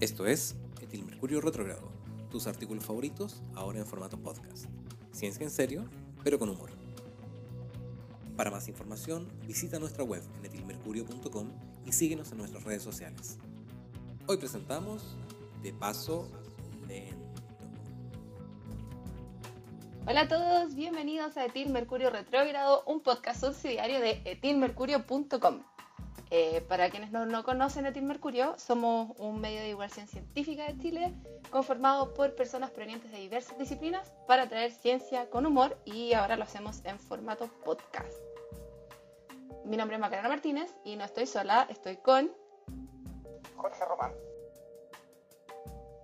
Esto es Etil Mercurio Retrogrado, tus artículos favoritos ahora en formato podcast. Ciencia en serio, pero con humor. Para más información, visita nuestra web en etilmercurio.com y síguenos en nuestras redes sociales. Hoy presentamos De Paso Lento. Hola a todos, bienvenidos a Etil Mercurio Retrógrado, un podcast subsidiario de etilmercurio.com. Eh, para quienes no, no conocen Etil Mercurio, somos un medio de divulgación científica de Chile conformado por personas provenientes de diversas disciplinas para traer ciencia con humor y ahora lo hacemos en formato podcast. Mi nombre es Macarena Martínez y no estoy sola, estoy con... Jorge Román.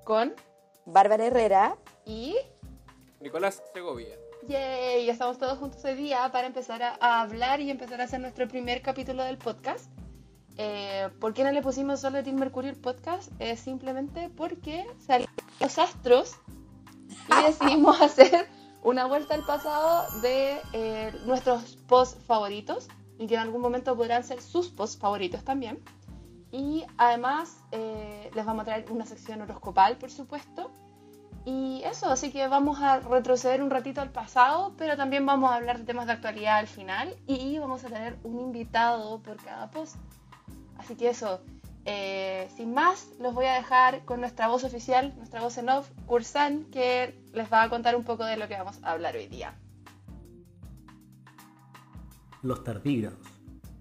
Con... Bárbara Herrera. Y... Nicolás Segovia. Yay, estamos todos juntos hoy día para empezar a, a hablar y empezar a hacer nuestro primer capítulo del podcast. Eh, ¿Por qué no le pusimos solo Team Mercurio el podcast? Es simplemente porque salieron los astros y decidimos hacer una vuelta al pasado de eh, nuestros posts favoritos y que en algún momento podrán ser sus posts favoritos también. Y además eh, les vamos a traer una sección horoscopal, por supuesto. Y eso, así que vamos a retroceder un ratito al pasado, pero también vamos a hablar de temas de actualidad al final y vamos a tener un invitado por cada post. Así que eso, eh, sin más, los voy a dejar con nuestra voz oficial, nuestra voz en off, Kursan, que les va a contar un poco de lo que vamos a hablar hoy día. Los tardígrados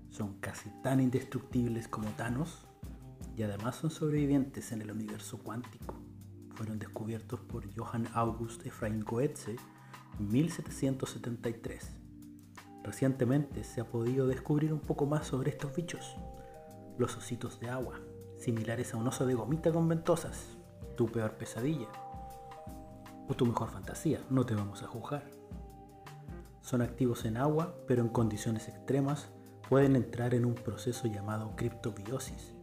son casi tan indestructibles como Thanos y además son sobrevivientes en el universo cuántico. Fueron descubiertos por Johann August Ephraim Goetze en 1773. Recientemente se ha podido descubrir un poco más sobre estos bichos. Los ositos de agua, similares a un oso de gomita con ventosas. Tu peor pesadilla. O tu mejor fantasía, no te vamos a juzgar. Son activos en agua, pero en condiciones extremas pueden entrar en un proceso llamado criptobiosis,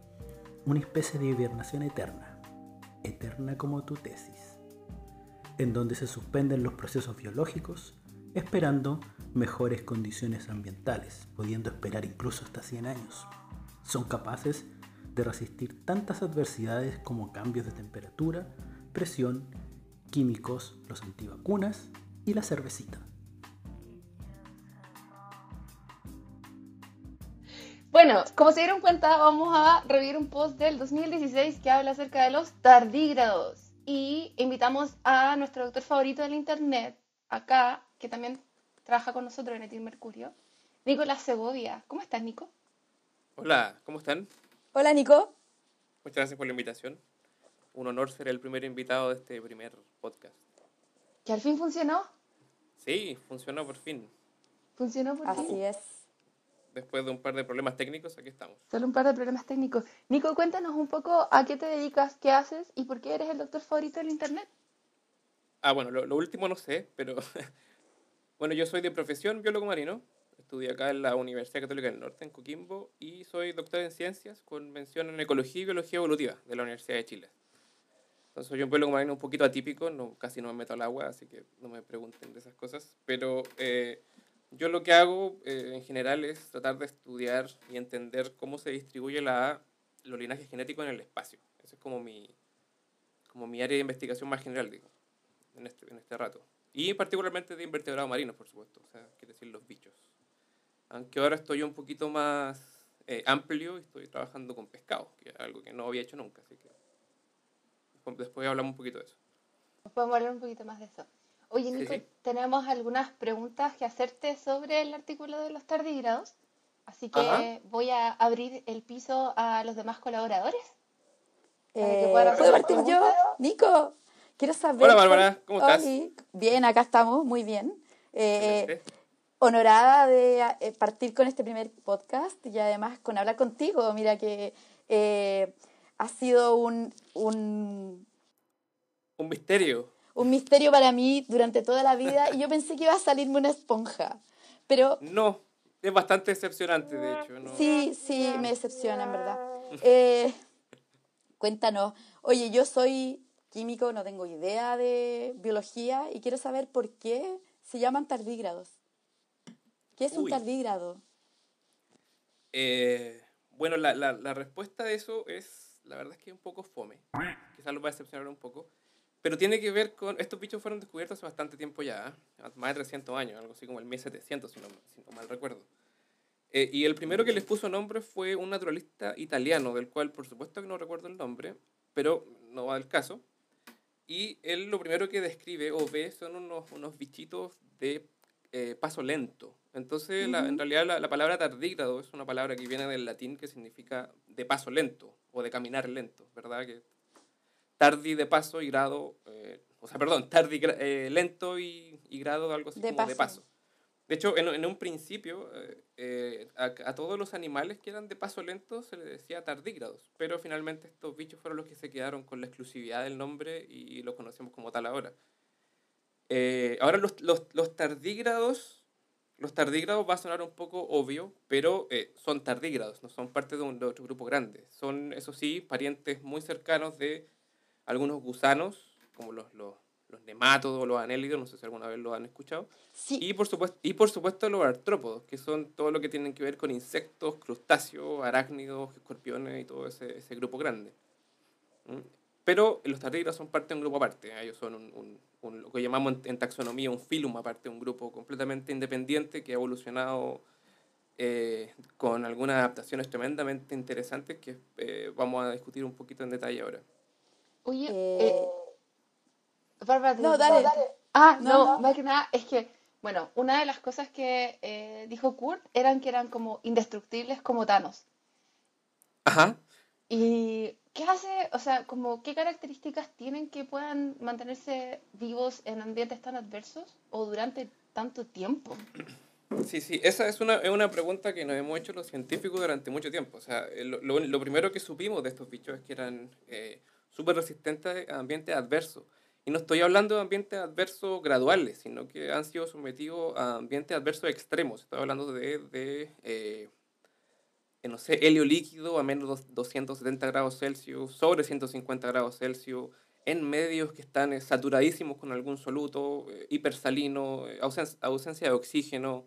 una especie de hibernación eterna, eterna como tu tesis, en donde se suspenden los procesos biológicos esperando mejores condiciones ambientales, pudiendo esperar incluso hasta 100 años. Son capaces de resistir tantas adversidades como cambios de temperatura, presión, químicos, los antivacunas y la cervecita. Bueno, como se dieron cuenta, vamos a revivir un post del 2016 que habla acerca de los tardígrados. Y invitamos a nuestro doctor favorito del internet, acá, que también trabaja con nosotros en Etil Mercurio, Nicolás Segovia. ¿Cómo estás, Nico? Hola, ¿cómo están? Hola, Nico. Muchas gracias por la invitación. Un honor ser el primer invitado de este primer podcast. Que al fin funcionó. Sí, funcionó por fin. Funcionó por fin. Así es. Después de un par de problemas técnicos, aquí estamos. Solo un par de problemas técnicos. Nico, cuéntanos un poco a qué te dedicas, qué haces y por qué eres el doctor favorito del internet. Ah, bueno, lo, lo último no sé, pero bueno, yo soy de profesión biólogo marino. Estudié acá en la Universidad Católica del Norte, en Coquimbo, y soy doctor en ciencias con mención en ecología y biología evolutiva de la Universidad de Chile. Entonces soy un biólogo marino un poquito atípico, no, casi no me meto al agua, así que no me pregunten de esas cosas. Pero eh, yo lo que hago eh, en general es tratar de estudiar y entender cómo se distribuye la, los linajes genéticos en el espacio. Esa es como mi, como mi área de investigación más general, digo, en este, en este rato. Y particularmente de invertebrados marinos, por supuesto, o sea, quiere decir los bichos. Aunque ahora estoy un poquito más eh, amplio y estoy trabajando con pescado, que es algo que no había hecho nunca, así que después, hablamos un poquito de eso. Podemos hablar un poquito más de eso. Oye, Sí, Nico, sí. tenemos algunas preguntas que hacerte sobre el artículo de los tardígrados. Así que Ajá. voy a abrir el piso a los demás colaboradores. Para que Eh, ¿Puedo partir yo? Nico, quiero saber. Hola, Bárbara, ¿cómo estás? Oli. Bien, acá estamos, muy bien. Eh. Honorada de eh, partir con este primer podcast y además con hablar contigo. Mira que eh, ha sido un, un, Un misterio. un misterio para mí durante toda la vida y yo pensé que iba a salirme una esponja. Pero No, es bastante decepcionante, de hecho. ¿no? Sí, sí, me decepciona, en verdad. Eh, cuéntanos. Oye, yo soy químico, no tengo idea de biología y quiero saber por qué se llaman tardígrados. ¿Qué es un Uy. tardígrado? Eh, bueno, la, la, la respuesta de eso es la verdad es que es un poco fome. Quizás los va a decepcionar un poco. Pero tiene que ver con. Estos bichos fueron descubiertos hace bastante tiempo ya, ¿eh? más de 300 años, algo así como el 1700, si no, si no mal recuerdo. Eh, y el primero que les puso nombre fue un naturalista italiano, del cual por supuesto que no recuerdo el nombre, pero no va del caso. Y él lo primero que describe o ve son unos, unos bichitos de eh, paso lento. Entonces, la- en realidad la, la palabra tardígrado es una palabra que viene del latín que significa de paso lento o de caminar lento, ¿verdad? Que tardi de paso y grado, eh, o sea, perdón, tardi eh, lento y, y grado algo así De como de paso. paso. De hecho, en, en un principio, eh, a, a todos los animales que eran de paso lento se les decía tardígrados, pero finalmente estos bichos fueron los que se quedaron con la exclusividad del nombre y los conocemos como tal ahora. Ahora los, los, los tardígrados, los tardígrados va a sonar un poco obvio, pero eh, son tardígrados, no son parte de, un, de otro grupo grande. Son, eso sí, parientes muy cercanos de algunos gusanos, como los, los, los nemátodos o los anélidos, no sé si alguna vez lo han escuchado. Sí, Y por, supuesto, y por supuesto los artrópodos, que son todo lo que tienen que ver con insectos, crustáceos, arácnidos, escorpiones y todo ese, ese grupo grande. ¿Mm? Pero los tardígrados son parte de un grupo aparte. Ellos son un, un- un- lo que llamamos en, en taxonomía un filum aparte, un grupo completamente independiente que ha evolucionado eh, con algunas adaptaciones tremendamente interesantes que eh, vamos a discutir un poquito en detalle ahora. Oye, Eh, eh, Bárbara, no, te- dale. Ah, No, no, no. más que nada es que, bueno, una de las cosas que eh, dijo Kurt eran que eran como indestructibles como Thanos. Ajá. ¿Y qué hace, o sea, como qué características tienen que puedan mantenerse vivos en ambientes tan adversos o durante tanto tiempo? Sí, sí, esa es una, es una pregunta que nos hemos hecho los científicos durante mucho tiempo. O sea, lo, lo- lo primero que supimos de estos bichos es que eran eh, súper resistentes a ambientes adversos. Y no estoy hablando de ambientes adversos graduales, sino que han sido sometidos a ambientes adversos extremos. Estoy hablando de, de eh, no sé, helio líquido a menos dos- 270 grados Celsius, sobre 150 grados Celsius, en medios que están eh, saturadísimos con algún soluto, eh, hipersalino, eh, ausen- ausencia de oxígeno.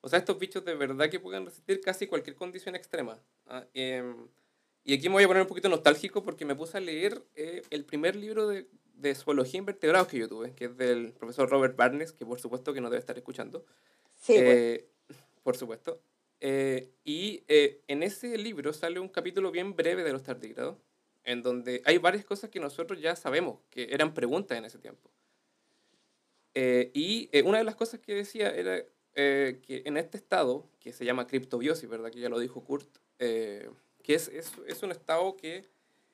O sea, estos bichos de verdad que pueden resistir casi cualquier condición extrema. ¿ah? Em, y aquí me voy a poner un poquito nostálgico porque me puse a leer eh, el primer libro de, de zoología invertebrados que yo tuve, que es del profesor Robert Barnes, que por supuesto que no debe estar escuchando. sí, pues. Eh, por supuesto. Eh, y eh, en ese libro sale un capítulo bien breve de los tardígrados, en donde hay varias cosas que nosotros ya sabemos, que eran preguntas en ese tiempo. Eh, y eh, una de las cosas que decía era eh, que en este estado, que se llama criptobiosis, ¿verdad? Que ya lo dijo Kurt, eh, que es, es, es un estado que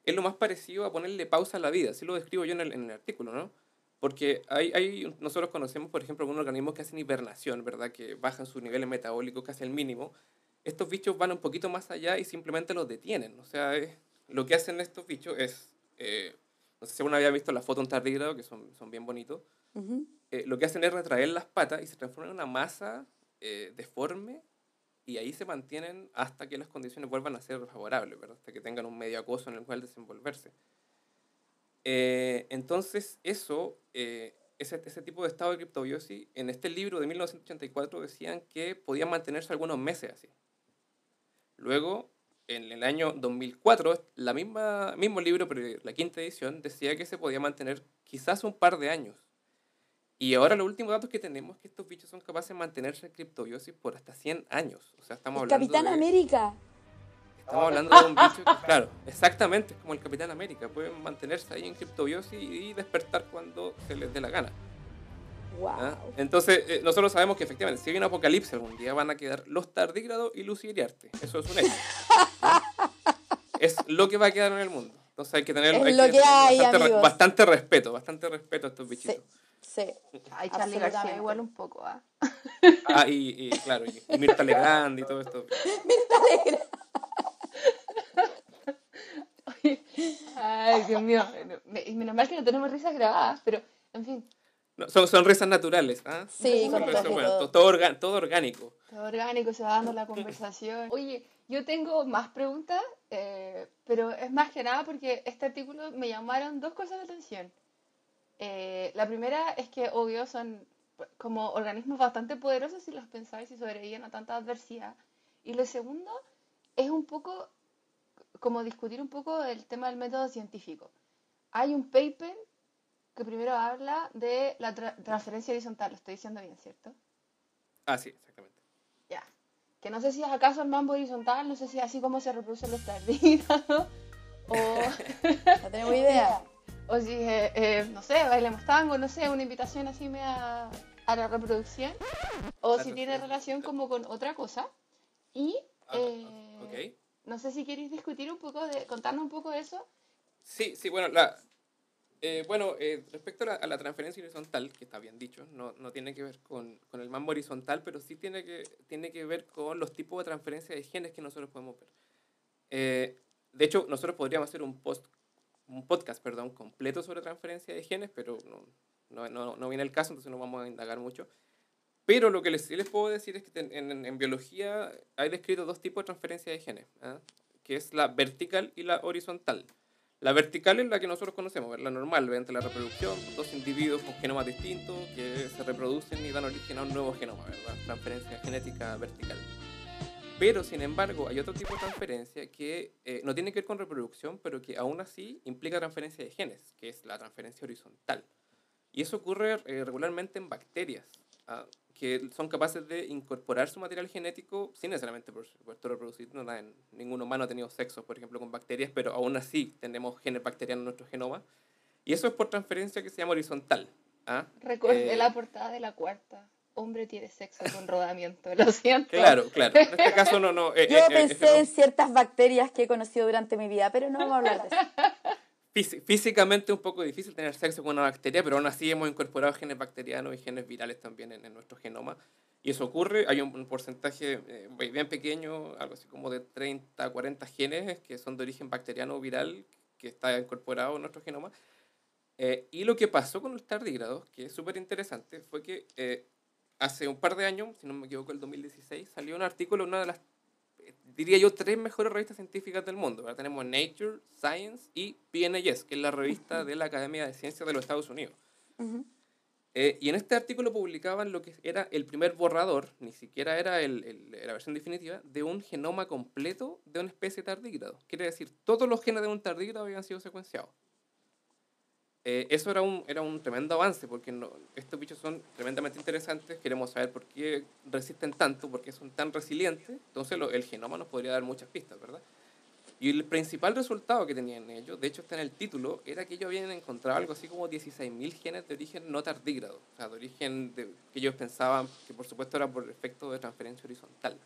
es lo más parecido a ponerle pausa a la vida, así lo describo yo en el, en el artículo, ¿no? Porque hay, hay, nosotros conocemos, por ejemplo, algunos organismos que hacen hibernación, ¿verdad? Que bajan sus niveles metabólicos casi al mínimo. Estos bichos van un poquito más allá y simplemente los detienen. O sea, es- lo que hacen estos bichos es, eh, no sé si alguna había visto la foto de un tardígrado, que son, son bien bonitos. Ujú. Eh, lo que hacen es retraer las patas y se transforman en una masa eh, deforme y ahí se mantienen hasta que las condiciones vuelvan a ser favorables, ¿verdad? Hasta que tengan un medio acoso en el cual desenvolverse. Eh, entonces, eso, eh, ese, ese tipo de estado de criptobiosis, en este libro de 1984 decían que podían mantenerse algunos meses así. Luego, en el año 2004, la misma mismo libro, pero la quinta edición, decía que se podía mantener quizás un par de años. Y ahora los últimos datos que tenemos es que estos bichos son capaces de mantenerse en criptobiosis por hasta 100 años. O sea, estamos El hablando Capitán de... América. Estamos hablando de un bicho que, claro, exactamente, es como el Capitán América. Pueden mantenerse ahí en criptobiosis y despertar cuando se les dé la gana. Wow. ¿ah? Entonces, eh, nosotros sabemos que efectivamente, si hay un apocalipsis algún día, van a quedar los tardígrados y Lucy Iriarte. Eso es un hecho. ¿ah? Es lo que va a quedar en el mundo. Entonces hay que tener, hay que hay, bastante, re- amigos. bastante respeto, bastante respeto a estos Sí, bichitos. sí. Ay, Charlie García igual un poco, ¿ah? Ah, y, y claro, y, y Mirta Legrand y todo esto. Ay, Dios mío. Menos mal que no tenemos risas grabadas, pero, en fin, No, son, son risas naturales. ¿ah? Sí, Son con risas, traje bueno, todo. todo, orga- todo orgánico. todo orgánico, se va dando la conversación. Oye, yo tengo más preguntas, eh, pero es más que nada porque este artículo me llamaron dos cosas de atención. Eh, la primera es que, obvio, son como organismos bastante poderosos si los pensáis y sobreviven a tanta adversidad. Y lo segundo es un poco como discutir un poco el tema del método científico. Hay un paper que primero habla de la tra- transferencia horizontal, lo estoy diciendo bien, ¿cierto? Ah, sí, exactamente. Ya. Que no sé si es acaso el mambo horizontal, no sé si es así como se reproducen los tardígrados, o, No tengo idea. o si, eh, eh, no sé, bailemos tango, no sé, una invitación así media a la reproducción, o La si tiene relación como con otra cosa. Y Ah, eh, ok. No sé si queréis discutir un poco, de contarnos un poco de eso. Sí, sí, bueno, eh, bueno eh, respecto a la, a la transferencia horizontal, que está bien dicho, no, no tiene que ver con, con el mambo horizontal, pero sí tiene que, tiene que ver con los tipos de transferencia de genes que nosotros podemos ver. Eh, de hecho, nosotros podríamos hacer un, post, un podcast perdón, completo sobre transferencia de genes, pero no, no, no, no viene el caso, entonces no vamos a indagar mucho. Pero lo que les, les puedo decir es que en, en- en biología hay descrito dos tipos de transferencia de genes, ¿ah? que es la vertical y la horizontal. La vertical es la que nosotros conocemos, la normal, mediante la reproducción, dos individuos con genomas distintos que se reproducen y dan origen a un nuevo genoma, ¿verdad? Transferencia genética vertical. Pero, sin embargo, hay otro tipo de transferencia que eh, no tiene que ver con reproducción, pero que aún así implica transferencia de genes, que es la transferencia horizontal. Y eso ocurre eh, regularmente en bacterias, ah, que son capaces de incorporar su material genético sin necesariamente, por supuesto, reproducir. No, nada, ningún humano ha tenido sexo, por ejemplo, con bacterias, pero aún así tenemos genes bacterianos en nuestro genoma. Y eso es por transferencia que se llama horizontal. ¿ah? Recuerde Eh, la portada de la cuarta. Hombre tiene sexo con rodamiento, lo siento. Claro, claro. En este caso no, no. eh, Yo eh, eh, pensé en ciertas bacterias que he conocido durante mi vida, pero no vamos a hablar de eso. Físi- Físicamente un poco difícil tener sexo con una bacteria, pero aún así hemos incorporado genes bacterianos y genes virales también en, en nuestro genoma. Y eso ocurre, hay un, un porcentaje eh, bien pequeño, algo así como de 30 a 40 genes que son de origen bacteriano o viral que está incorporado en nuestro genoma. Eh, y lo que pasó con los tardígrados, que es súper interesante, fue que eh, hace un par de años, si no me equivoco, el 2016, salió un artículo en una de las, diría yo, tres mejores revistas científicas del mundo. Ahora tenemos Nature, Science y PNAS, que es la revista de la Academia de Ciencias de los Estados Unidos. Ujú. Eh, y en este artículo publicaban lo que era el primer borrador, ni siquiera era el, el- la versión definitiva, de un genoma completo de una especie de tardígrado. Quiere decir, todos los genes de un tardígrado habían sido secuenciados. Eh, eso era un, era un tremendo avance, porque estos bichos son tremendamente interesantes, queremos saber por qué resisten tanto, por qué son tan resilientes, entonces el genoma nos podría dar muchas pistas, ¿verdad? Y el principal resultado que tenían ellos, de hecho está en el título, era que ellos habían encontrado algo así como 16.000 genes de origen no tardígrado, o sea, de origen que ellos pensaban que por supuesto era por efecto de transferencia horizontal.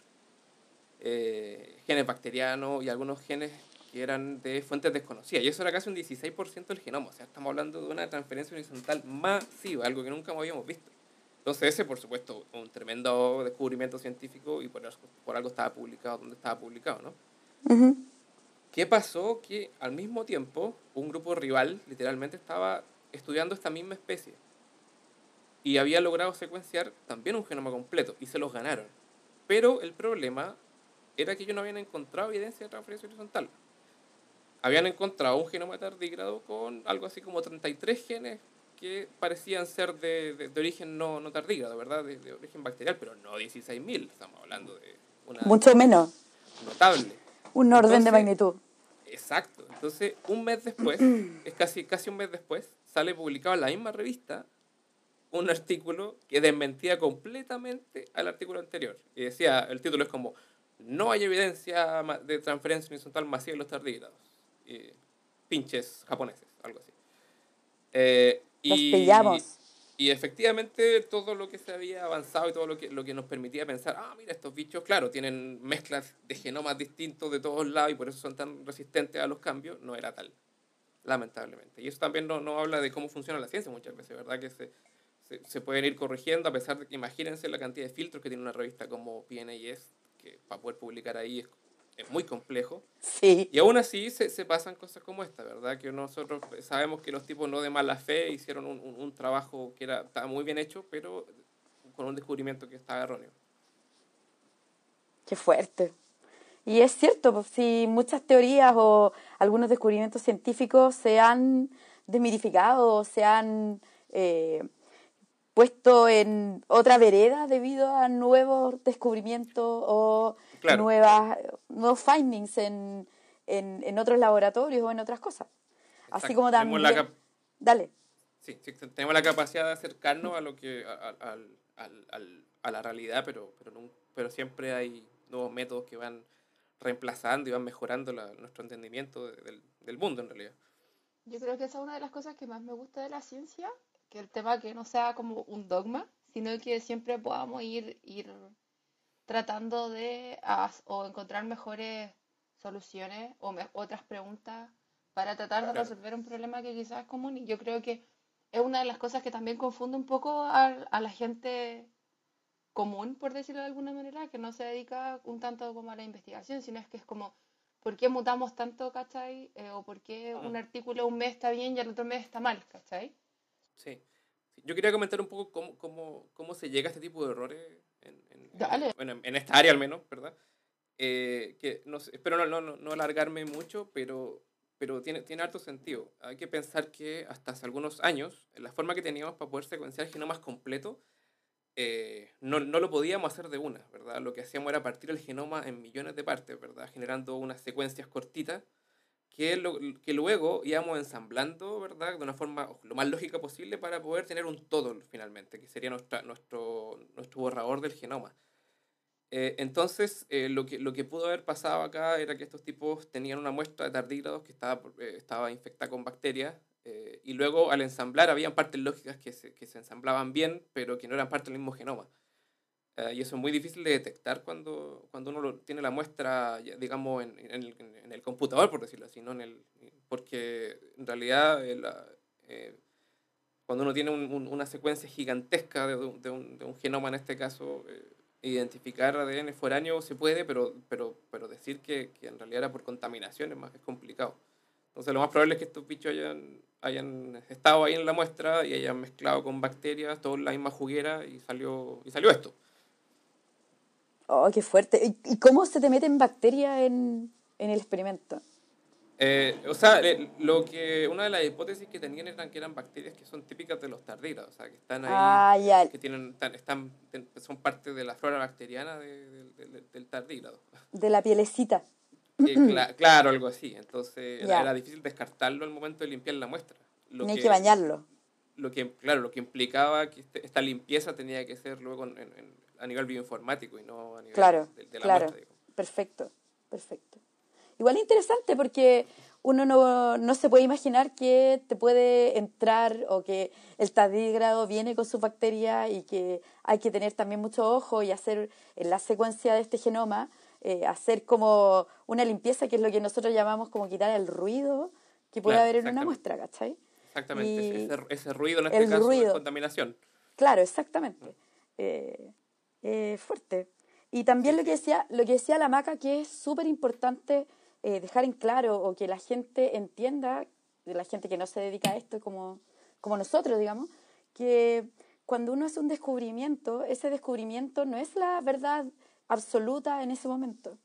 Eh, genes bacterianos y algunos genes que eran de fuentes desconocidas, y eso era casi un 16% del genoma, o sea, estamos hablando de una transferencia horizontal masiva, algo que nunca habíamos visto. Entonces ese, por supuesto, un tremendo descubrimiento científico y por, algo- por algo estaba publicado donde estaba publicado, ¿no? Ujú. ¿Qué pasó? Que al mismo tiempo un grupo rival literalmente estaba estudiando esta misma especie y había logrado secuenciar también un genoma completo y se los ganaron. Pero el problema era que ellos no habían encontrado evidencia de transferencia horizontal. Habían encontrado un genoma tardígrado con algo así como 33 genes que parecían ser de, de- de origen no, no tardígrado, ¿verdad? De, de origen bacterial, pero no 16.000. Estamos hablando de una Mucho menos. notable. Un orden de magnitud. Exacto. Entonces, un mes después, es casi, casi un mes después, sale publicado en la misma revista un artículo que desmentía completamente al artículo anterior. Y decía, el título es como, no hay evidencia de transferencia horizontal masiva en los tardígrados. Y, pinches japoneses, algo así. Eh, Los y- pillamos. y efectivamente todo lo que se había avanzado y todo lo que, lo que nos permitía pensar, ah, mira, estos bichos, claro, tienen mezclas de genomas distintos de todos lados y por eso son tan resistentes a los cambios, no era tal, lamentablemente. Y eso también no, no habla de cómo funciona la ciencia muchas veces, ¿verdad? Que se, se, se pueden ir corrigiendo a pesar de que imagínense la cantidad de filtros que tiene una revista como PNAS, que para poder publicar ahí es, es muy complejo. Sí. Y aún así se, se pasan cosas como esta, ¿verdad? Que nosotros sabemos que los tipos no de mala fe hicieron un, un, un trabajo que era, estaba muy bien hecho, pero con un descubrimiento que estaba erróneo. Qué fuerte. Y es cierto, pues, si muchas teorías o algunos descubrimientos científicos se han desmitificado, se han eh, puesto en otra vereda debido a nuevos descubrimientos o Claro. nuevas, nuevos findings en, en, en otros laboratorios o en otras cosas. Así Exacto. como Tenemos la también... cap- Dale. Sí, sí, tenemos la capacidad de acercarnos a lo que a, a- al- al- al- a la realidad, pero, pero, nun- pero siempre hay nuevos métodos que van reemplazando y van mejorando la- nuestro entendimiento de- del, del mundo en realidad. Yo creo que esa es una de las cosas que más me gusta de la ciencia, que el tema que no sea como un dogma, sino que siempre podamos ir, ir tratando de o encontrar mejores soluciones o me- otras preguntas para tratar de resolver un problema que quizás es común. Y yo creo que es una de las cosas que también confunde un poco a, a la gente común, por decirlo de alguna manera, que no se dedica un tanto como a la investigación, sino es que es como, ¿por qué mutamos tanto, cachai? Eh, o por qué Ah. un artículo un mes está bien y el otro mes está mal, cachai? Sí. Sí, Yo quería comentar un poco cómo, cómo, cómo se llega a este tipo de errores en, en- en- Dale. bueno, en- esta área al menos, ¿verdad? Eh, que no sé, espero no, no, no, no alargarme mucho, pero, pero tiene, tiene harto sentido. Hay que pensar que hasta hace algunos años, la forma que teníamos para poder secuenciar genomas completo, eh, no, no lo podíamos hacer de una, ¿verdad? Lo que hacíamos era partir el genoma en millones de partes, ¿verdad? Generando unas secuencias cortitas que, lo- que luego íbamos ensamblando, ¿verdad? De una forma lo más lógica posible para poder tener un todo finalmente, que sería nuestra, nuestro, nuestro borrador del genoma. Eh, entonces, eh, lo, que, lo que pudo haber pasado acá era que estos tipos tenían una muestra de tardígrados que estaba, eh, estaba infectada con bacterias eh, y luego al ensamblar habían partes lógicas que se, que se ensamblaban bien, pero que no eran parte del mismo genoma. Eh, y eso es muy difícil de detectar cuando, cuando uno lo- tiene la muestra, digamos, en, en el, en el computador, por decirlo así, ¿no? en el, porque en realidad eh, la- eh, cuando uno tiene un- un- una secuencia gigantesca de, de un- de un genoma, en este caso, eh, identificar ADN foráneo se puede, pero, pero, pero decir que, que en realidad era por contaminación es más es complicado. Entonces lo más probable es que estos bichos hayan, hayan estado ahí en la muestra y hayan mezclado con bacterias, todo en la misma juguera y salió, y salió esto. Oh, qué fuerte. ¿Y, cómo se te meten bacterias en, en el experimento? Eh, o sea, lo que una de las hipótesis que tenían eran que eran bacterias que son típicas de los tardígrados, o sea, que están ahí, Ah, ya. que tienen, están, son parte de la flora bacteriana de- de- de- del tardígrado. De la pielecita. Eh, cla- claro, algo así. Entonces era, era difícil descartarlo al momento de limpiar la muestra. Lo Tenía que bañarlo. Lo que, claro, lo que implicaba que este- esta limpieza tenía que ser luego en- en- a nivel bioinformático y no a nivel Claro, de, de la claro. muestra. Perfecto, perfecto. Igual interesante porque uno no, no se puede imaginar que te puede entrar o que el tardígrado viene con sus bacterias y que hay que tener también mucho ojo y hacer en la secuencia de este genoma, eh, hacer como una limpieza, que es lo que nosotros llamamos como quitar el ruido que puede Claro, haber en una muestra, ¿cachai? Exactamente, ese, ese- ruido en este el caso ruido. es contaminación. Claro, exactamente. Eh, eh, fuerte. Y también lo que decía, lo que decía la maca, que es súper importante eh, dejar en claro o que la gente entienda, la gente que no se dedica a esto como, como nosotros, digamos, que cuando uno hace un descubrimiento, ese descubrimiento no es la verdad absoluta en ese momento.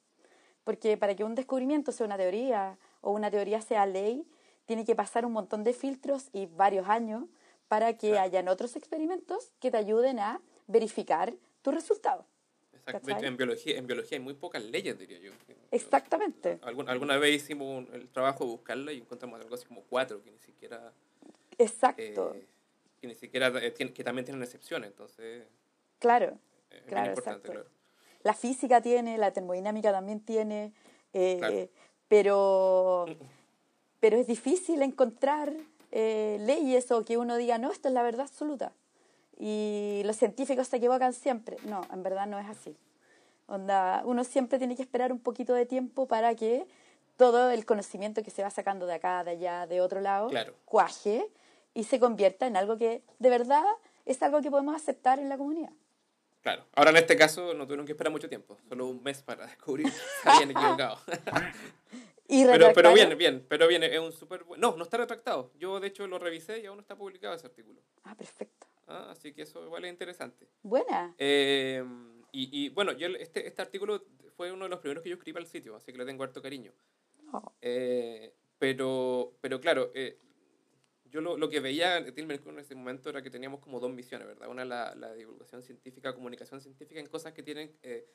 Porque para que un descubrimiento sea una teoría o una teoría sea ley, tiene que pasar un montón de filtros y varios años para que Claro. hayan otros experimentos que te ayuden a verificar Exacto. ¿Cachai? En biología, en biología hay muy pocas leyes, diría yo. Exactamente. Algún- alguna vez hicimos el trabajo de buscarla y encontramos algo así como cuatro que ni siquiera Exacto. eh, que ni siquiera eh, que también tienen excepciones entonces claro. eh, es Claro, importante exacto. claro La física tiene, la termodinámica también tiene, eh, Claro. pero, pero es difícil encontrar eh, leyes o que uno diga, no, esto es la verdad absoluta. Y los científicos se equivocan siempre. No, en verdad no es así. Onda, uno siempre tiene que esperar un poquito de tiempo para que todo el conocimiento que se va sacando de acá, de allá, de otro lado, Claro. cuaje y se convierta en algo que de verdad es algo que podemos aceptar en la comunidad. claro ahora en este caso no tuvieron que esperar mucho tiempo solo un mes para descubrir que habían equivocado Y pero, pero bien bien pero bien es un súper no no está retractado yo de hecho lo revisé y aún no está publicado ese artículo Ah, perfecto. Ah, así que eso igual es interesante Buena. Eh, y, y, bueno, yo este, este artículo fue uno de los primeros que yo escribí al sitio, así que le tengo harto cariño. Oh. Eh, pero, pero claro, eh, yo lo, lo que veía Tilmer en ese momento era que teníamos como dos misiones, ¿verdad? Una, la, la divulgación científica, comunicación científica en cosas que tienen eh,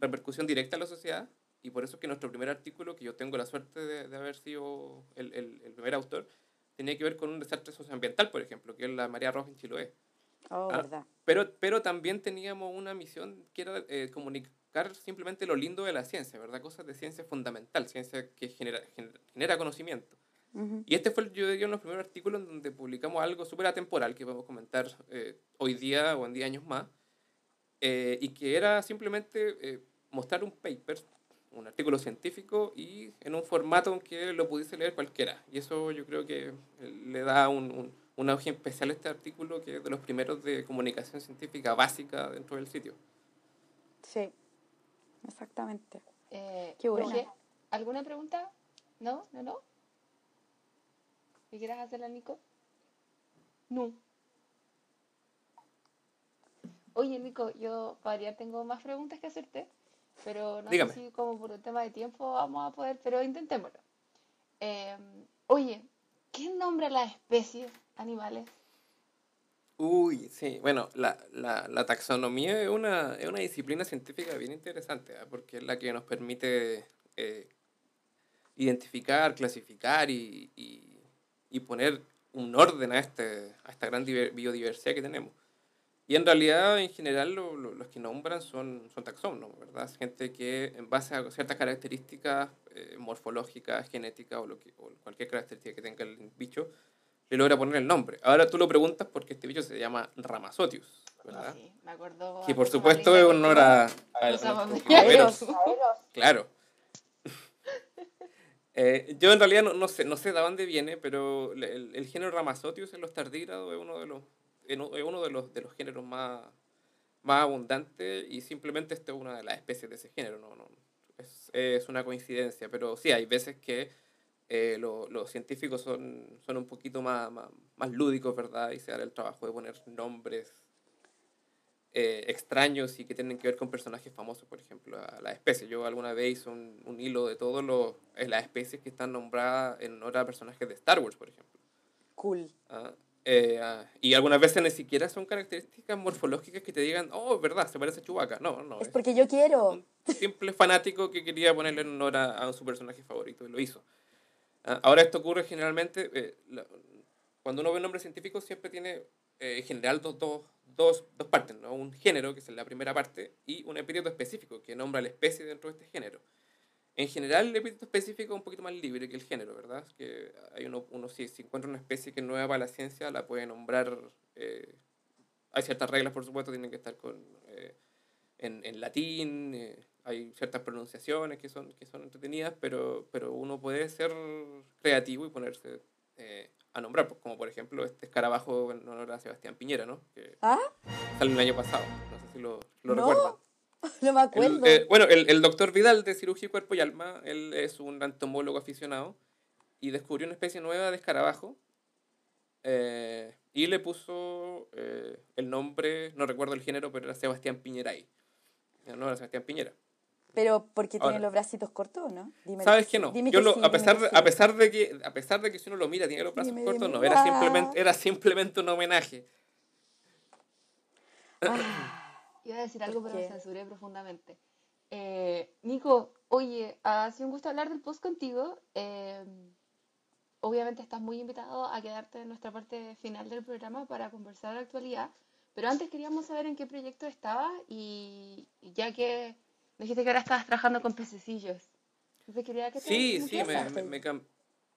repercusión directa a la sociedad y por eso es que nuestro primer artículo, que yo tengo la suerte de, de haber sido el, el, el primer autor, tenía que ver con un desastre socioambiental, por ejemplo, que es la María Roja en Chiloé. Oh, Ah, verdad. Pero, pero también teníamos una misión que era eh, comunicar simplemente lo lindo de la ciencia, ¿verdad? Cosas de ciencia fundamental, ciencia que genera, gener- genera conocimiento. Ujú. Y este fue, yo diría, uno de los primeros artículos en donde publicamos algo súper atemporal que podemos comentar eh, hoy día o en 10 años más, eh, y que era simplemente eh, mostrar un paper, un artículo científico, y en un formato en que lo pudiese leer cualquiera. Y eso yo creo que eh, le da un, un, un auge especial este artículo, que es de los primeros de comunicación científica básica dentro del sitio. Sí, exactamente. Eh, Qué buena. Jorge, ¿Alguna pregunta? ¿No? ¿No? ¿No? ¿Qué quieras hacerla, Nico? No. Oye, Nico, yo para variar tengo más preguntas que hacerte, pero no Dígame. sé si como por un tema de tiempo vamos a poder, pero intentémoslo. Eh, oye, ¿quién nombra las especies animales? Uy, sí, bueno, la, la, la taxonomía es una, es una disciplina científica bien interesante, ¿ah? porque es la que nos permite eh, identificar, clasificar y, y, y poner un orden a, este, a esta gran diver- biodiversidad que tenemos. Y en realidad, en general, lo- lo- los que nombran son, son taxónomos, ¿verdad? Es gente que, en base a ciertas características eh, morfológicas, genéticas o, lo que, o cualquier característica que tenga el bicho, le logra poner el nombre. Ahora tú lo preguntas porque este bicho se llama Ramazotius, ¿verdad? Sí, me acuerdo. Que por supuesto es honor a, a- a Los. Claro. Eh, yo en realidad no, no sé, no sé de dónde viene, pero el, el- género Ramazotius en los tardígrados es uno de los, es uno de los, de los géneros más, más abundantes y simplemente esta es una de las especies de ese género. No, no, es, es una coincidencia, pero sí, hay veces que eh, lo- los científicos son, son un poquito más, más, más lúdicos, ¿verdad? Y se dan el trabajo de poner nombres eh, extraños y que tienen que ver con personajes famosos, por ejemplo, a la especie. Yo alguna vez hice un, un hilo de todas las especies que están nombradas en honor a personajes de Star Wars, por ejemplo. Cool. Ah, eh, ah, y algunas veces ni siquiera son características morfológicas que te digan, oh, es verdad, se parece a Chewbacca. No, no. Es es porque yo quiero. un simple fanático que quería ponerle en honor a, a su personaje favorito y lo hizo. Ah, ahora esto ocurre generalmente, eh, la- cuando uno ve un nombre científico siempre tiene eh, en general dos, dos, dos, dos partes, ¿no? un género, que es la primera parte, y un epíteto específico, que nombra la especie dentro de este género. En general, el epíteto específico es un poquito más libre que el género, ¿verdad? Que hay uno, uno si, si encuentra una especie que es nueva para la ciencia, la puede nombrar. eh, hay ciertas reglas, por supuesto, tienen que estar con, eh, en, en latín, eh, hay ciertas pronunciaciones que son, que son entretenidas, pero, pero uno puede ser creativo y ponerse eh, a nombrar, pues, como por ejemplo este escarabajo en honor a Sebastián Piñera, ¿no? Que ¿Ah? salió el año pasado, no sé si lo, lo No, recuerdan. No me El- acuerdo. eh, bueno, el, el doctor Vidal de Cirugía Cuerpo y Alma, él es un entomólogo aficionado y descubrió una especie nueva de escarabajo eh, y le puso eh, el nombre, no recuerdo el género, pero era Sebastián Piñeray. No era Sebastián Piñera. Pero porque tiene Ahora. los bracitos cortos, ¿o no? Dime ¿Sabes que no? Dime Yo que lo, sí, a, pesar de, sí. a, pesar de que, a pesar de que si uno lo mira tiene los brazos Dime, cortos, dime, no, era ah. simplemente, era simplemente un homenaje. Iba a decir algo, ¿Por pero me censuré profundamente. Eh, Nico, oye, ha sido un gusto hablar del post contigo. Eh, obviamente estás muy invitado a quedarte en nuestra parte final del programa para conversar de la actualidad. Pero antes queríamos saber en qué proyecto estabas y, ya que dijiste que ahora estabas trabajando con pececillos. Entonces quería que te Sí, sí, me, me, me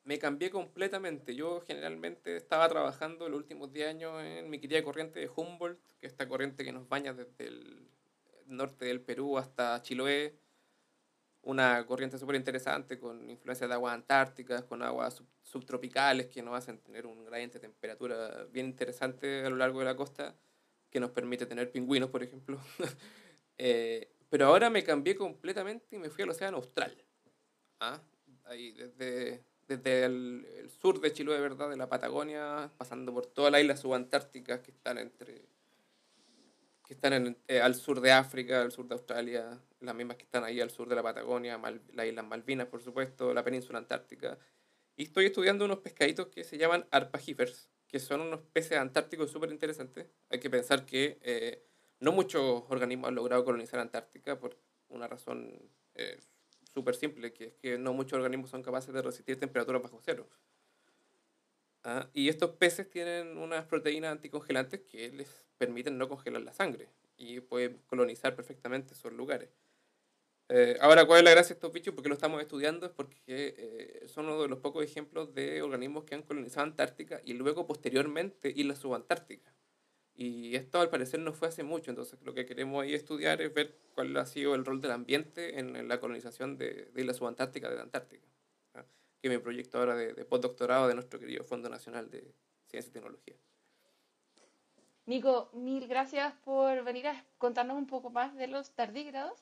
me cambié completamente. Yo generalmente estaba trabajando los últimos 10 años en mi querida corriente de Humboldt, que es esta corriente que nos baña desde el norte del Perú hasta Chiloé. Una corriente súper interesante con influencias de aguas antárticas, con aguas sub- subtropicales que nos hacen tener un gradiente de temperatura bien interesante a lo largo de la costa, que nos permite tener pingüinos, por ejemplo. Eh, pero ahora me cambié completamente y me fui al Océano Austral. ¿ah? Ahí desde, desde el, el sur de Chiloé, ¿verdad? De la Patagonia, pasando por todas las islas subantárticas que están entre que están en, eh, al sur de África, al sur de Australia, las mismas que están ahí al sur de la Patagonia, Mal- las Islas Malvinas, por supuesto, la península antártica. Y estoy estudiando unos pescaditos que se llaman arpagíferos, que son unos peces antárticos súper interesantes. Hay que pensar que eh, no muchos organismos han logrado colonizar Antártica por una razón eh, súper simple, que es que no muchos organismos son capaces de resistir temperaturas bajo cero. Ah, y estos peces tienen unas proteínas anticongelantes que les permiten no congelar la sangre y pueden colonizar perfectamente esos lugares. Eh, ahora, ¿cuál es la gracia de estos bichos? Porque lo estamos estudiando, es porque eh, son uno de los pocos ejemplos de organismos que han colonizado Antártica y luego posteriormente islas subantárticas. Y esto al parecer no fue hace mucho, entonces lo que queremos ahí estudiar es ver cuál ha sido el rol del ambiente en, la colonización de, de islas subantárticas de la Antártica, ¿ah? que es mi proyecto ahora de, de postdoctorado de nuestro querido Fondo Nacional de Ciencia y Tecnología. Nico, mil gracias por venir a contarnos un poco más de los tardígrados.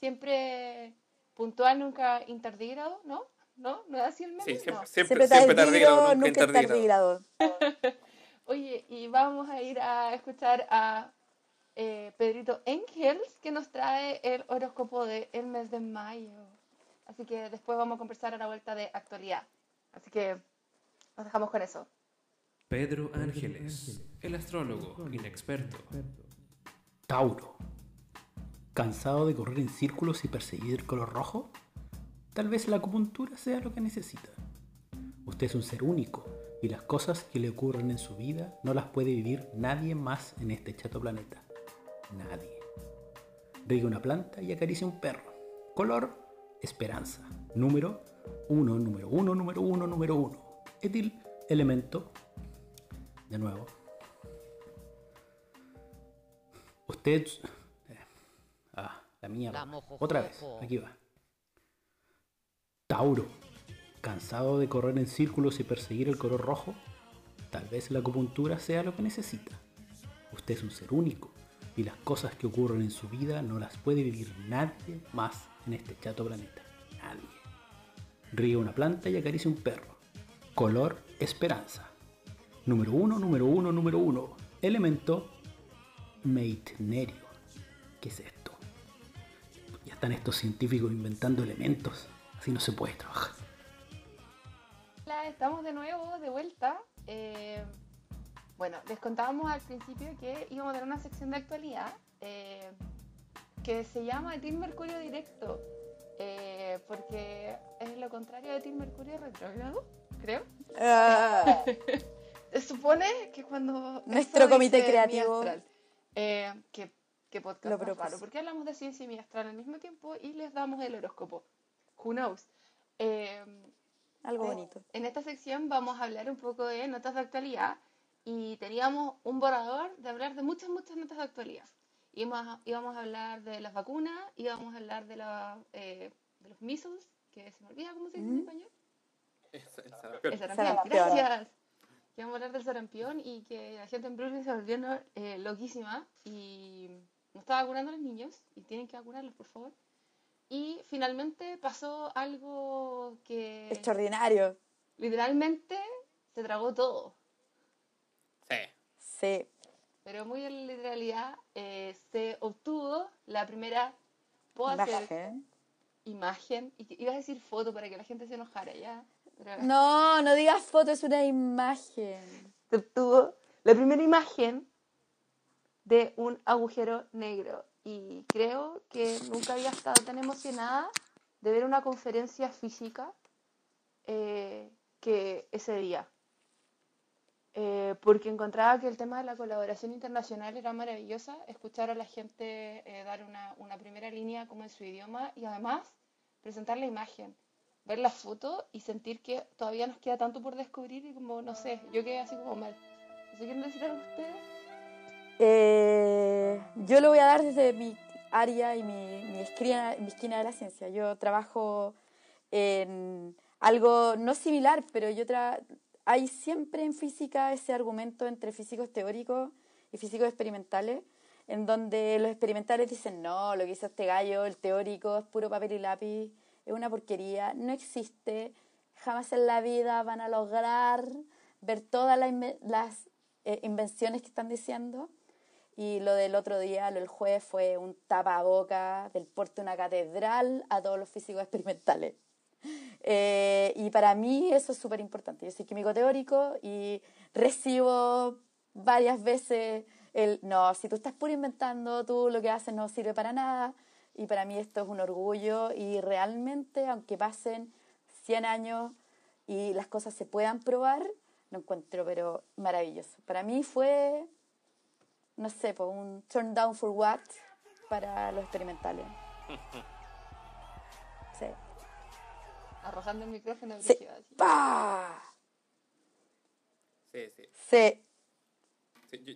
Siempre puntual, nunca intardígrado, ¿no? ¿No? ¿No es así el meme? Sí, siempre, No. siempre, siempre tardígrado, nunca nunca intardígrado. Oye, y vamos a ir a escuchar a eh, Pedrito Engels, que nos trae el horóscopo del mes de mayo. Así que después vamos a conversar a la vuelta de actualidad. Así que nos dejamos con eso. Pedro Ángeles, el astrólogo inexperto. Tauro. ¿Cansado de correr en círculos y perseguir el color rojo? Tal vez la acupuntura sea lo que necesita. Usted es un ser único y las cosas que le ocurren en su vida no las puede vivir nadie más en este chato planeta. Nadie. Riega una planta y acaricia un perro. Color, esperanza. Número, 1, número 1, número 1, número 1. Etil, elemento. De nuevo. Usted... eh, Ah, la mojo, Otra vez, aquí va. Tauro. ¿Cansado de correr en círculos y perseguir el color rojo? Tal vez la acupuntura sea lo que necesita. Usted es un ser único y las cosas que ocurren en su vida no las puede vivir nadie más en este chato planeta. Nadie. Riega una planta y acaricia un perro. Color esperanza. Número uno, número uno, número uno. Elemento meitnerio. ¿Qué es esto? Ya están estos científicos inventando elementos. Así no se puede trabajar. Estamos de nuevo, de vuelta. Eh, bueno, les contábamos al principio que íbamos a tener una sección de actualidad eh, que se llama Team Mercurio Directo, eh, porque es lo contrario de Team Mercurio Retrógrado, creo. Ah, Se supone que cuando... Nuestro comité creativo. astral, eh, que, que podcast Lo más raro, porque hablamos de ciencia y mi astral al mismo tiempo y les damos el horóscopo. Who knows? Algo Eh, bonito. En esta sección vamos a hablar un poco de notas de actualidad y teníamos un borrador de hablar de muchas, muchas notas de actualidad. Íbamos a, íbamos a hablar de las vacunas, íbamos a hablar de, la, eh, de los measles, que se me olvida cómo se dice en Mm. español. Es- es sarampión. El sarampión, Sarampión. gracias. Íbamos a hablar del sarampión y que la gente en Brooklyn se volvió eh, loquísima y no está vacunando a los niños y tienen que vacunarlos, por favor. Y finalmente pasó algo que Extraordinario. literalmente se tragó todo. Sí. Sí. Pero muy en literalidad eh, se obtuvo la primera, puedo hacer Imagen. imagen, y iba a decir foto para que la gente se enojara ya. pero No, no digas foto, es una imagen. Se obtuvo la primera imagen de un agujero negro. Y creo que nunca había estado tan emocionada de ver una conferencia física eh, que ese día. Eh, porque encontraba que el tema de la colaboración internacional era maravillosa, escuchar a la gente eh, dar una, una primera línea como en su idioma y además presentar la imagen, ver la foto y sentir que todavía nos queda tanto por descubrir y como, no sé, yo quedé así como mal. ¿No sé quieren decir algo ustedes? Eh, yo lo voy a dar desde mi área y mi, mi, esquina, mi esquina de la ciencia. Yo trabajo en algo no similar, pero yo tra hay siempre en física ese argumento entre físicos teóricos y físicos experimentales, en donde los experimentales dicen, no, lo que hizo este gallo, el teórico, es puro papel y lápiz, es una porquería, no existe, jamás en la vida van a lograr ver todas las, las eh, invenciones que están diciendo. Y lo del otro día, lo del jueves, fue un tapaboca del porte de una catedral a todos los físicos experimentales. Eh, y para mí eso es súper importante. Yo soy químico teórico y recibo varias veces el, no, si tú estás puro inventando, tú lo que haces no sirve para nada. y para mí esto es un orgullo y realmente, aunque pasen 100 años y las cosas se puedan probar, lo encuentro pero maravilloso. Para mí fue, no sé, pues un turn down for what para los experimentales. Sí. Arrojando el micrófono. Sí. ¡Pah! Sí, sí. Sí. Sí, yo,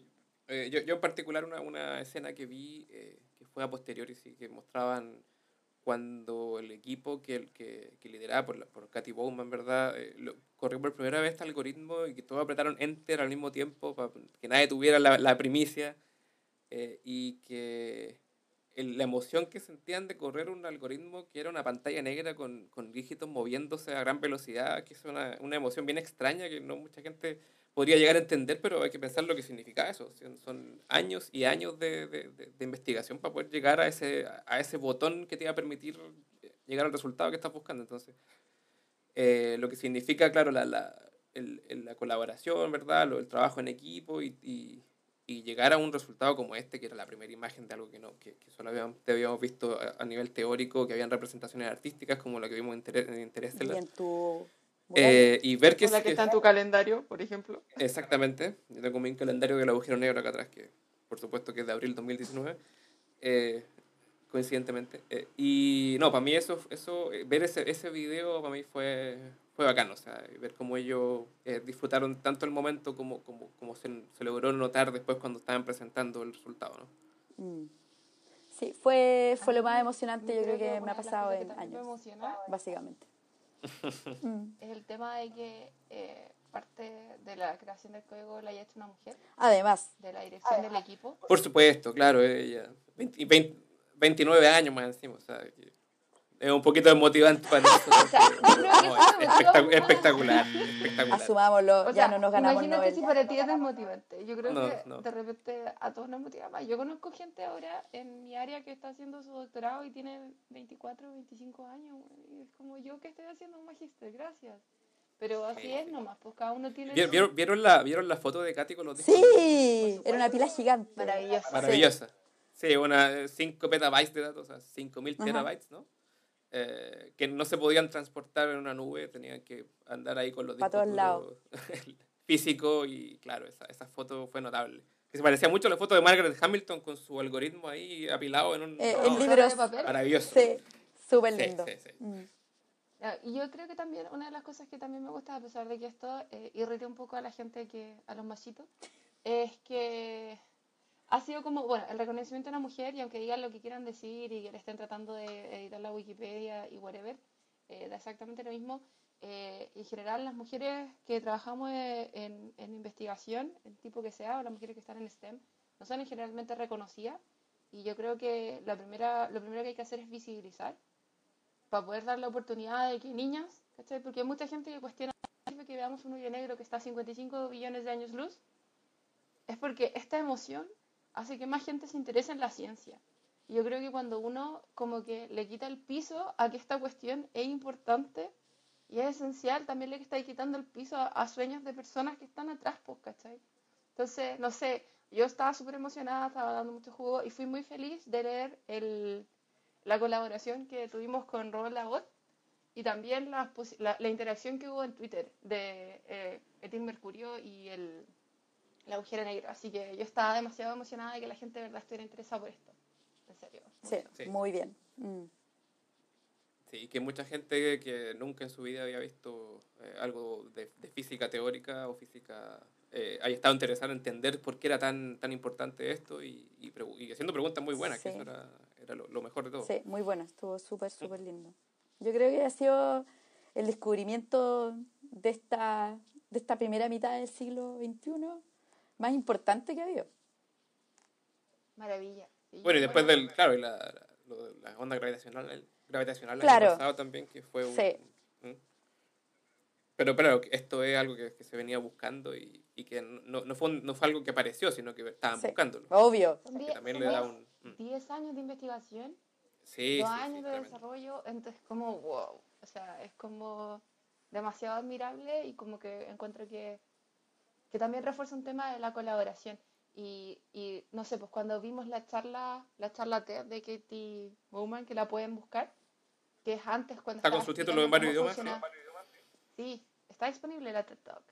eh, yo, yo en particular una, una escena que vi eh, que fue a posteriori sí, que mostraban cuando el equipo que, que, que lideraba por, por Katy Bowman, ¿verdad? Eh, lo- corrió por primera vez este algoritmo y que todos apretaron Enter al mismo tiempo para que nadie tuviera la, la primicia eh, y que el- la emoción que sentían de correr un algoritmo que era una pantalla negra con, con dígitos moviéndose a gran velocidad, que es una, una emoción bien extraña que no mucha gente podría llegar a entender, pero hay que pensar lo que significa eso. Son, años y años de, de- de- investigación para poder llegar a ese, a ese botón que te va a permitir eh, llegar al resultado que estás buscando. Entonces, eh, lo que significa, claro, la, la, el- la colaboración, ¿verdad? Lo, el trabajo en equipo y, y- y llegar a un resultado como este, que era la primera imagen de algo que, no, que, que solo habíamos, habíamos visto a, a nivel teórico, que habían representaciones artísticas como la que vimos en, Interestelar. Eh, y ver que, la que está en tu calendario, por ejemplo. Exactamente. Yo tengo mi calendario del agujero negro acá atrás, que por supuesto que es de abril 2019, eh, coincidentemente. Eh, y no, para mí eso, eso eh, ver ese, ese video para mí fue, fue bacano, o sea, ver cómo ellos eh, disfrutaron tanto el momento como, como, como se, se logró notar después cuando estaban presentando el resultado, ¿no? Mm. Sí, fue, fue lo más emocionante yo creo que me ha pasado en años, básicamente. Es el tema de que eh, parte de la creación del código la haya hecho una mujer, Además, de la dirección del equipo. Por supuesto, claro, ella, 20 y 20 29 años más encima, o sea, que es un poquito desmotivante para nosotros. sea, yo creo que No, es es espectac- espectacular, espectacular. asumámoslo, O ya sea, no nos ganamos imagínate Nobel. si para ti es desmotivante. Yo creo No, que no. de repente a todos nos motiva más. Yo conozco gente ahora en mi área que está haciendo su doctorado y tiene 24, 25 años. Y es como yo que estoy haciendo un magíster, gracias. Pero así Sí, es sí. nomás, pues cada uno tiene ¿Vieron, su- vieron, vieron la, ¿Vieron la foto de Katy con los discos? Sí, era una pila gigante. Maravilloso. Maravillosa. Sí, una 5 petabytes de datos, o sea, 5000 Ajá. terabytes, ¿no? Eh, que no se podían transportar en una nube, tenían que andar ahí con los discos todos lados. duros físicos y claro, esa, esa foto fue notable. Que se parecía mucho a la foto de Margaret Hamilton con su algoritmo ahí apilado en un... Eh, no, libros. de papel. Maravilloso. Sí, súper Sí, lindo. sí, sí. Mm. Ah, Y yo creo que también una de las cosas que también me gusta, a pesar de que esto eh, irrite un poco a la gente que, a los machitos, es que ha sido como, bueno, el reconocimiento de una mujer, y aunque digan lo que quieran decir y que le estén tratando de editar la Wikipedia y whatever, eh, da exactamente lo mismo. Eh, en general, las mujeres que trabajamos eh, en, en investigación, el tipo que sea, o las mujeres que están en STEM, no son generalmente reconocidas. Y yo creo que la primera, lo primero que hay que hacer es visibilizar para poder dar la oportunidad de que niñas, ¿cachai? Porque hay mucha gente que cuestiona que veamos un hoyo negro que está a 55 billones de años luz, es porque esta emoción hace que más gente se interese en la ciencia. Y yo creo que cuando uno como que le quita el piso a que esta cuestión es importante y es esencial, también le está quitando el piso a, sueños de personas que están atrás, pues, ¿cachai? Entonces, no sé, yo estaba súper emocionada, estaba dando mucho jugo y fui muy feliz de leer la colaboración que tuvimos con Robert Labot y también la, interacción que hubo en Twitter de eh, Mercurio y el, el agujero negro. Así que yo estaba demasiado emocionada de que la gente de verdad estuviera interesada por esto. En serio. Sí. Sí. muy bien. Mm. Sí, que mucha gente que nunca en su vida había visto eh, algo de, de física teórica o física, eh, haya estado interesado en entender por qué era tan, tan importante esto y, y, y haciendo preguntas muy buenas, que Sí. eso era, era lo, lo mejor de todo. Sí, muy bueno, estuvo súper, súper lindo. Yo creo que ha sido el descubrimiento de esta, de esta primera mitad del siglo XXI más importante que ha habido. Maravilla. Sí, Bueno, y después del, claro, y la, la, de la onda gravitacional, gravitacional el Claro. año pasado también, que fue un... Sí. ¿Mm? Pero, pero esto es algo que, que se venía buscando y, y que no, no, fue, un- no fue algo que apareció, sino que estaban Sí. buscándolo. Obvio. Que también le da un... mm. 10 años de investigación Sí, dos sí, sí, años de tremendo. desarrollo, entonces como wow, o sea, es como demasiado admirable y como que encuentro que, que también refuerza un tema de la colaboración. Y, y no sé, pues cuando vimos la charla, la charla TED de Katie Bowman, que la pueden buscar, que es antes cuando Está con estaba subtítulos en varios idiomas. Sí, está disponible la TED Talk.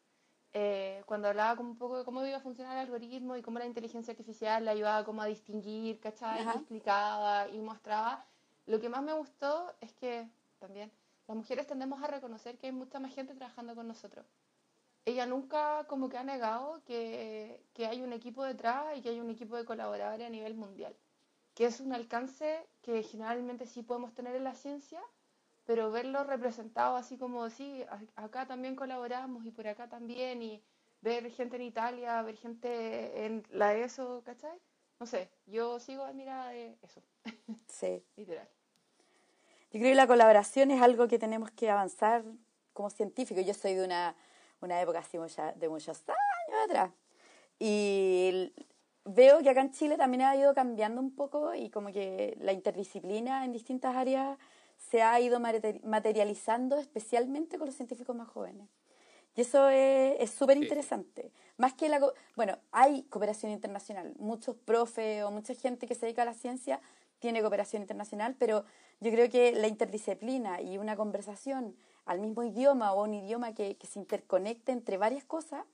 Eh, cuando hablaba como un poco de cómo iba a funcionar el algoritmo y cómo la inteligencia artificial le ayudaba como a distinguir, ¿cachai? Ajá. Y explicaba y mostraba. Lo que más me gustó es que también las mujeres tendemos a reconocer que hay mucha más gente trabajando con nosotros. Ella nunca como que ha negado que, que hay un equipo detrás y que hay un equipo de colaboradores a nivel mundial, que es un alcance que generalmente sí podemos tener en la ciencia, pero verlo representado así como, sí, acá también colaboramos y por acá también, y ver gente en Italia, ver gente en la ESO, ¿cachai? No sé, yo sigo admirada de eso, Sí. literal. Yo creo que la colaboración es algo que tenemos que avanzar como científicos. Yo soy de una, una época así mucha- de muchos años atrás. Y veo que acá en Chile también ha ido cambiando un poco y como que la interdisciplina en distintas áreas se ha ido mate- materializando especialmente con los científicos más jóvenes. Y eso es es súper Sí. interesante. Más que la... Bueno, hay cooperación internacional. Muchos profes o mucha gente que se dedica a la ciencia tiene cooperación internacional, pero yo creo que la interdisciplina y una conversación al mismo idioma o un idioma que, que se interconecte entre varias cosas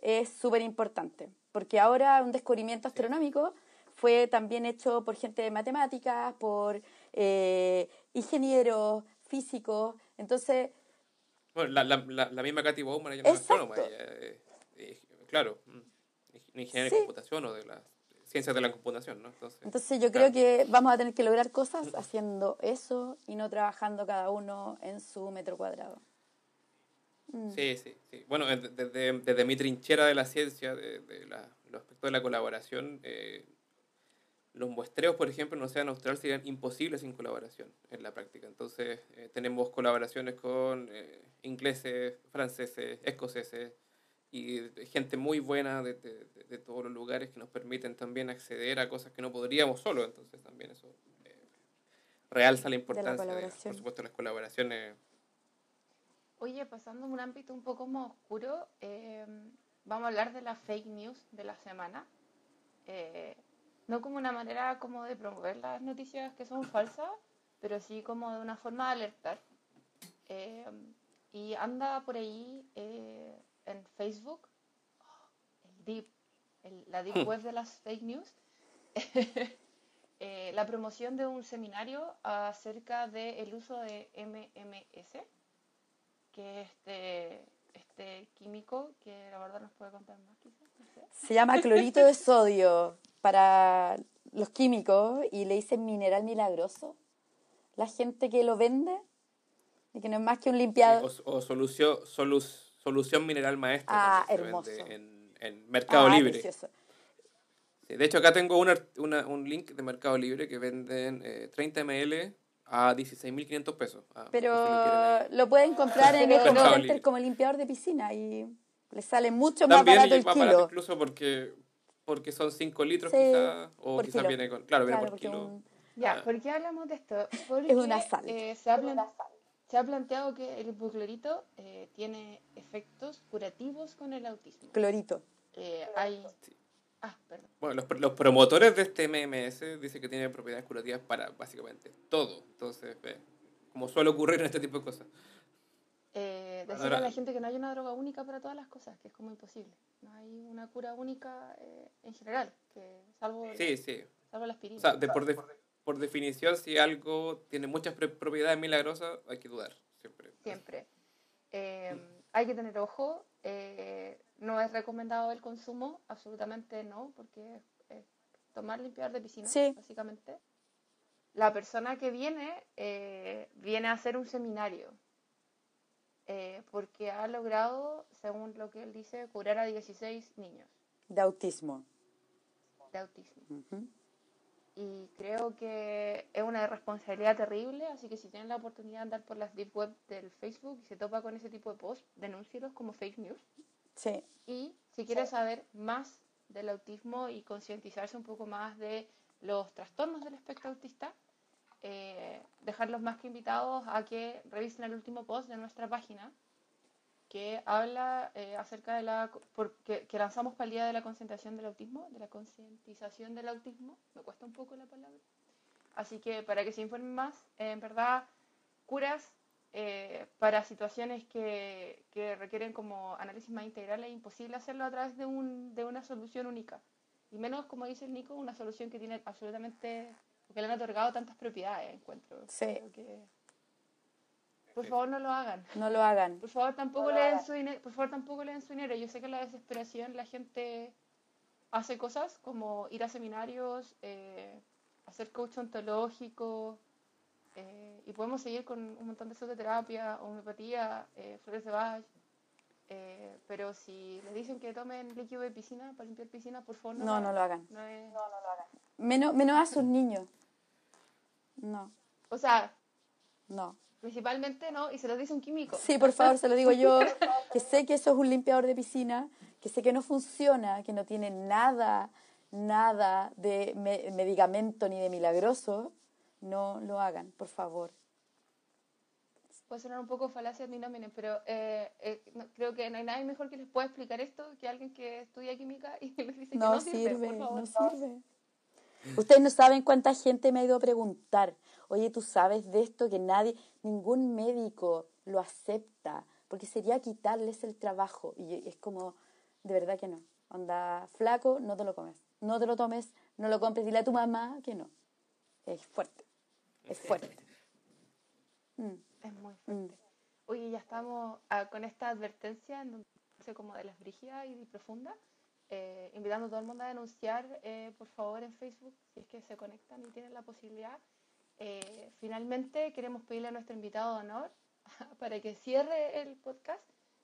es súper importante. Porque ahora un descubrimiento astronómico fue también hecho por gente de matemáticas, por eh, ingenieros, físicos. Entonces, Bueno, la, la, la, la misma Katy Bowman, ella no es astrónoma, ella claro, mm, ingeniera Sí. de computación o de las ciencias de la computación, ¿no? Entonces, Entonces yo claro. creo que vamos a tener que lograr cosas haciendo eso y no trabajando cada uno en su metro cuadrado. Mm. Sí, sí, sí. Bueno, de- desde, desde mi trinchera de la ciencia, de, de la, los aspectos de la colaboración, eh, los muestreos, por ejemplo, en el Océano Austral serían imposibles sin colaboración en la práctica. Entonces, eh, tenemos colaboraciones con eh, ingleses, franceses, escoceses y gente muy buena de, de- de- todos los lugares que nos permiten también acceder a cosas que no podríamos solo. Entonces, también eso eh, realza la importancia, de, colaboración. por supuesto, las colaboraciones. Oye, pasando a un ámbito un poco más oscuro, eh, vamos a hablar de la fake news de la semana. Eh, no como una manera como de promover las noticias que son falsas, pero sí como de una forma de alertar. Eh, y anda por ahí eh, en Facebook, el deep, el- la deep web de las fake news, eh, la promoción de un seminario acerca del uso de MMS que este, este químico, que la verdad nos puede contar más quizás, no sé. Se llama clorito de sodio para los químicos y le dicen mineral milagroso. La gente que lo vende y que no es más que un limpiador. O, o solución, solus- solución mineral maestra. Ah, hermoso. En, en Mercado Ah, Libre. precioso. De hecho, acá tengo una, una- un link de Mercado Libre que venden eh, 30 ml a 16.500 pesos. Ah, por Pero si lo lo pueden comprar en Mercado Center como limpiador de piscina y le sale mucho más También barato y el más barato kilo. incluso porque, porque son 5 litros Sí, quizás, o por quizás kilo. viene con... Claro, viene Claro, por porque kilo. un- Ya, Ah. ¿por qué hablamos de esto? Porque una sal. eh, se, ha plan- se ha planteado que el hipoclorito eh, tiene efectos curativos con el autismo. clorito. Eh, hay... Sí. Ah, perdón. Bueno, los, pr- los promotores de este MMS dicen que tiene propiedades curativas para básicamente todo. Entonces, como suele ocurrir en este tipo de cosas. Eh, decirle Ahora- a la gente que no hay una droga única para todas las cosas, que es como imposible. No hay una cura única eh, en general, que salvo, Sí, sí. salvo la aspirina. O sea, de- por, de- por definición, si algo tiene muchas pre- propiedades milagrosas, hay que dudar. Siempre. Siempre. Eh, hay que tener ojo. eh, no es recomendado el consumo, absolutamente no, porque es, es tomar limpiador de piscina, Sí. básicamente. La persona que viene, eh, viene a hacer un seminario, eh, porque ha logrado, según lo que él dice, curar a 16 niños De autismo. de autismo. Ujú. Y creo que es una responsabilidad terrible, así que si tienen la oportunidad de andar por las deep web del Facebook y se topa con ese tipo de posts, denúncielos como fake news. Sí. Y si quieres saber más del autismo y concientizarse un poco más de los trastornos del espectro autista, eh, dejarlos más que invitados a que revisen el último post de nuestra página, que habla eh, acerca de la por- que, lanzamos para el día de la concentración del autismo, de la concientización del autismo, me cuesta un poco la palabra. Así que para que se informen más, eh, en verdad, curas eh, para situaciones que, que requieren como análisis más integral es imposible hacerlo a través de, un, de una solución única. Y menos, como dice el Nico, una solución que tiene absolutamente, que le han otorgado tantas propiedades, encuentro. Sí. Creo que- Por favor, no lo hagan. No lo hagan. Por favor, tampoco le den su dinero. Por favor, tampoco le den su dinero. Yo sé que en la desesperación la gente hace cosas como ir a seminarios, eh, hacer coach ontológico, eh, y podemos seguir con un montón de psicoterapia, homeopatía, eh, flores de Bach. eh, pero si les dicen que tomen líquido de piscina para limpiar piscina, por favor no, No, no lo hagan. No es- Menos, menos a sus niños. No, O sea, no. Principalmente no, y se los dice un químico. Sí, por favor, se lo digo yo, que sé que eso es un limpiador de piscina, que sé que no funciona, que no tiene nada, nada de me- medicamento ni de milagroso, no lo hagan, por favor. Puede sonar un poco falacia nominem, pero eh, eh, no- creo que no hay nadie mejor que les pueda explicar esto que alguien que estudia química y les dice que No, no sirve, sirve, por favor. no sirve. Ustedes no saben cuánta gente me ha ido a preguntar, oye, tú sabes de esto que nadie, ningún médico lo acepta, porque sería quitarles el trabajo. Y es como, de verdad que no. Onda, flaco, no te lo comes. No te lo tomes, no lo compres. Dile a tu mamá que no. Es fuerte. Es fuerte. Mm, Es muy mm. fuerte. Oye, ya estamos ah, con esta advertencia en donde como de las brígidas y profundas, eh, invitando a todo el mundo a denunciar, eh, por favor, en Facebook, si es que se conectan y tienen la posibilidad. Eh, finalmente, queremos pedirle a nuestro invitado de honor para que cierre el podcast,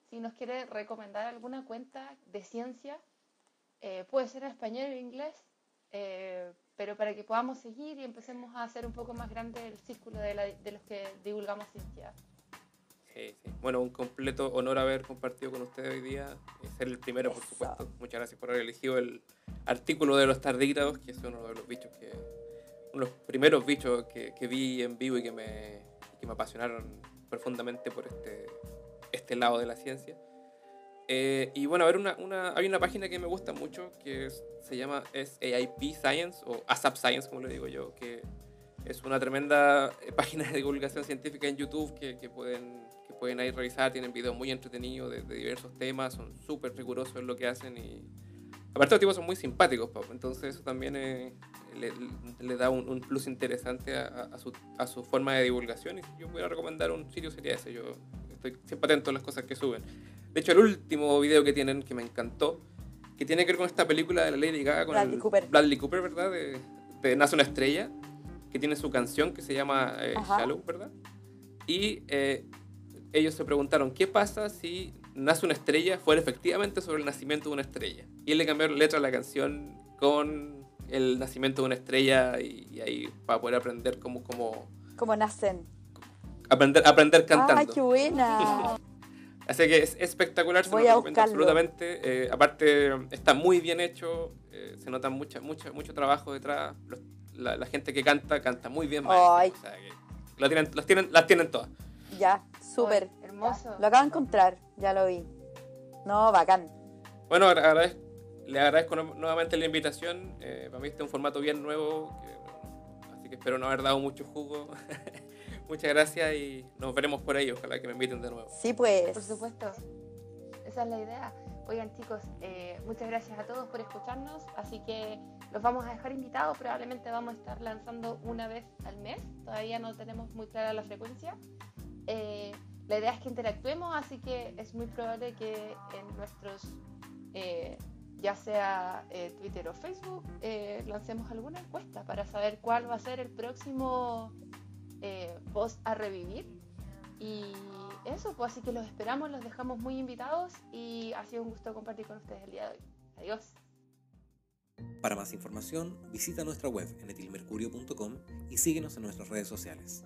si nos quiere recomendar alguna cuenta de ciencia, puede ser en español o en inglés, pero para que podamos seguir y empecemos a hacer un poco más grande el círculo de, de los que divulgamos ciencia. Sí, sí. Bueno, un completo honor haber compartido con ustedes hoy día. eh, Ser el primero, por Eso. supuesto. Muchas gracias por haber elegido el artículo de los tardígrados, que es uno de los bichos que. Uno de los primeros bichos que, que vi en vivo y que me, que me apasionaron profundamente por este, este lado de la ciencia. Eh, y bueno, a ver, una, una, hay una página que me gusta mucho que es- se llama es AIP Science o ASAP Science, como le digo yo, que es una tremenda eh, página de divulgación científica en YouTube que, que pueden, pueden ahí revisar. Tienen videos muy entretenidos de, de diversos temas, son súper rigurosos en lo que hacen y aparte los tipos son muy simpáticos, Pau, entonces eso también eh, le, le da un, un plus interesante a, a- su, a su forma de divulgación y si yo voy a recomendar un sitio sería ese, yo estoy siempre atento a las cosas que suben. De hecho, el último video que tienen que me encantó, que tiene que ver con esta película de la Lady Gaga con Bradley el- Cooper. Bradley Cooper, ¿verdad? De, de Nace una estrella, que tiene su canción que se llama eh. Shallow, ¿verdad? Y eh, ellos se preguntaron, ¿qué pasa si Nace una estrella fuera efectivamente sobre el nacimiento de una estrella? Y él le cambió la letra a la canción con el nacimiento de una estrella y, y ahí para poder aprender cómo, cómo Como nacen. aprender, aprender cantando. ¡Ay, qué buena! Así que es espectacular, se Voy lo a recomiendo absolutamente. Eh, aparte, está muy bien hecho, eh, se nota mucha, mucha, mucho trabajo detrás. Los- la, la gente que canta, canta muy bien. maestro. Ay. O sea, que lo tienen, las, tienen, las tienen todas. Ya, súper. Hermoso. Lo acabo de encontrar, ya lo vi. No, bacán. Bueno, agradezco nu- nuevamente la invitación. Eh, para mí este es un formato bien nuevo, que- así que espero no haber dado mucho jugo. Muchas gracias y nos veremos por ahí. Ojalá que me inviten de nuevo. Sí, pues. Por supuesto. Esa es la idea. Oigan chicos, eh, muchas gracias a todos por escucharnos, así que los vamos a dejar invitados, probablemente vamos a estar lanzando una vez al mes, todavía no tenemos muy clara la frecuencia. Eh, la idea es que interactuemos, así que es muy probable que en nuestros, eh, ya sea eh, Twitter o Facebook, eh, lancemos alguna encuesta para saber cuál va a ser el próximo eh, post a revivir. Y eso, pues así que los esperamos, los dejamos muy invitados y ha sido un gusto compartir con ustedes el día de hoy. Adiós. Para más información, visita nuestra web en etilmercurio.com y síguenos en nuestras redes sociales.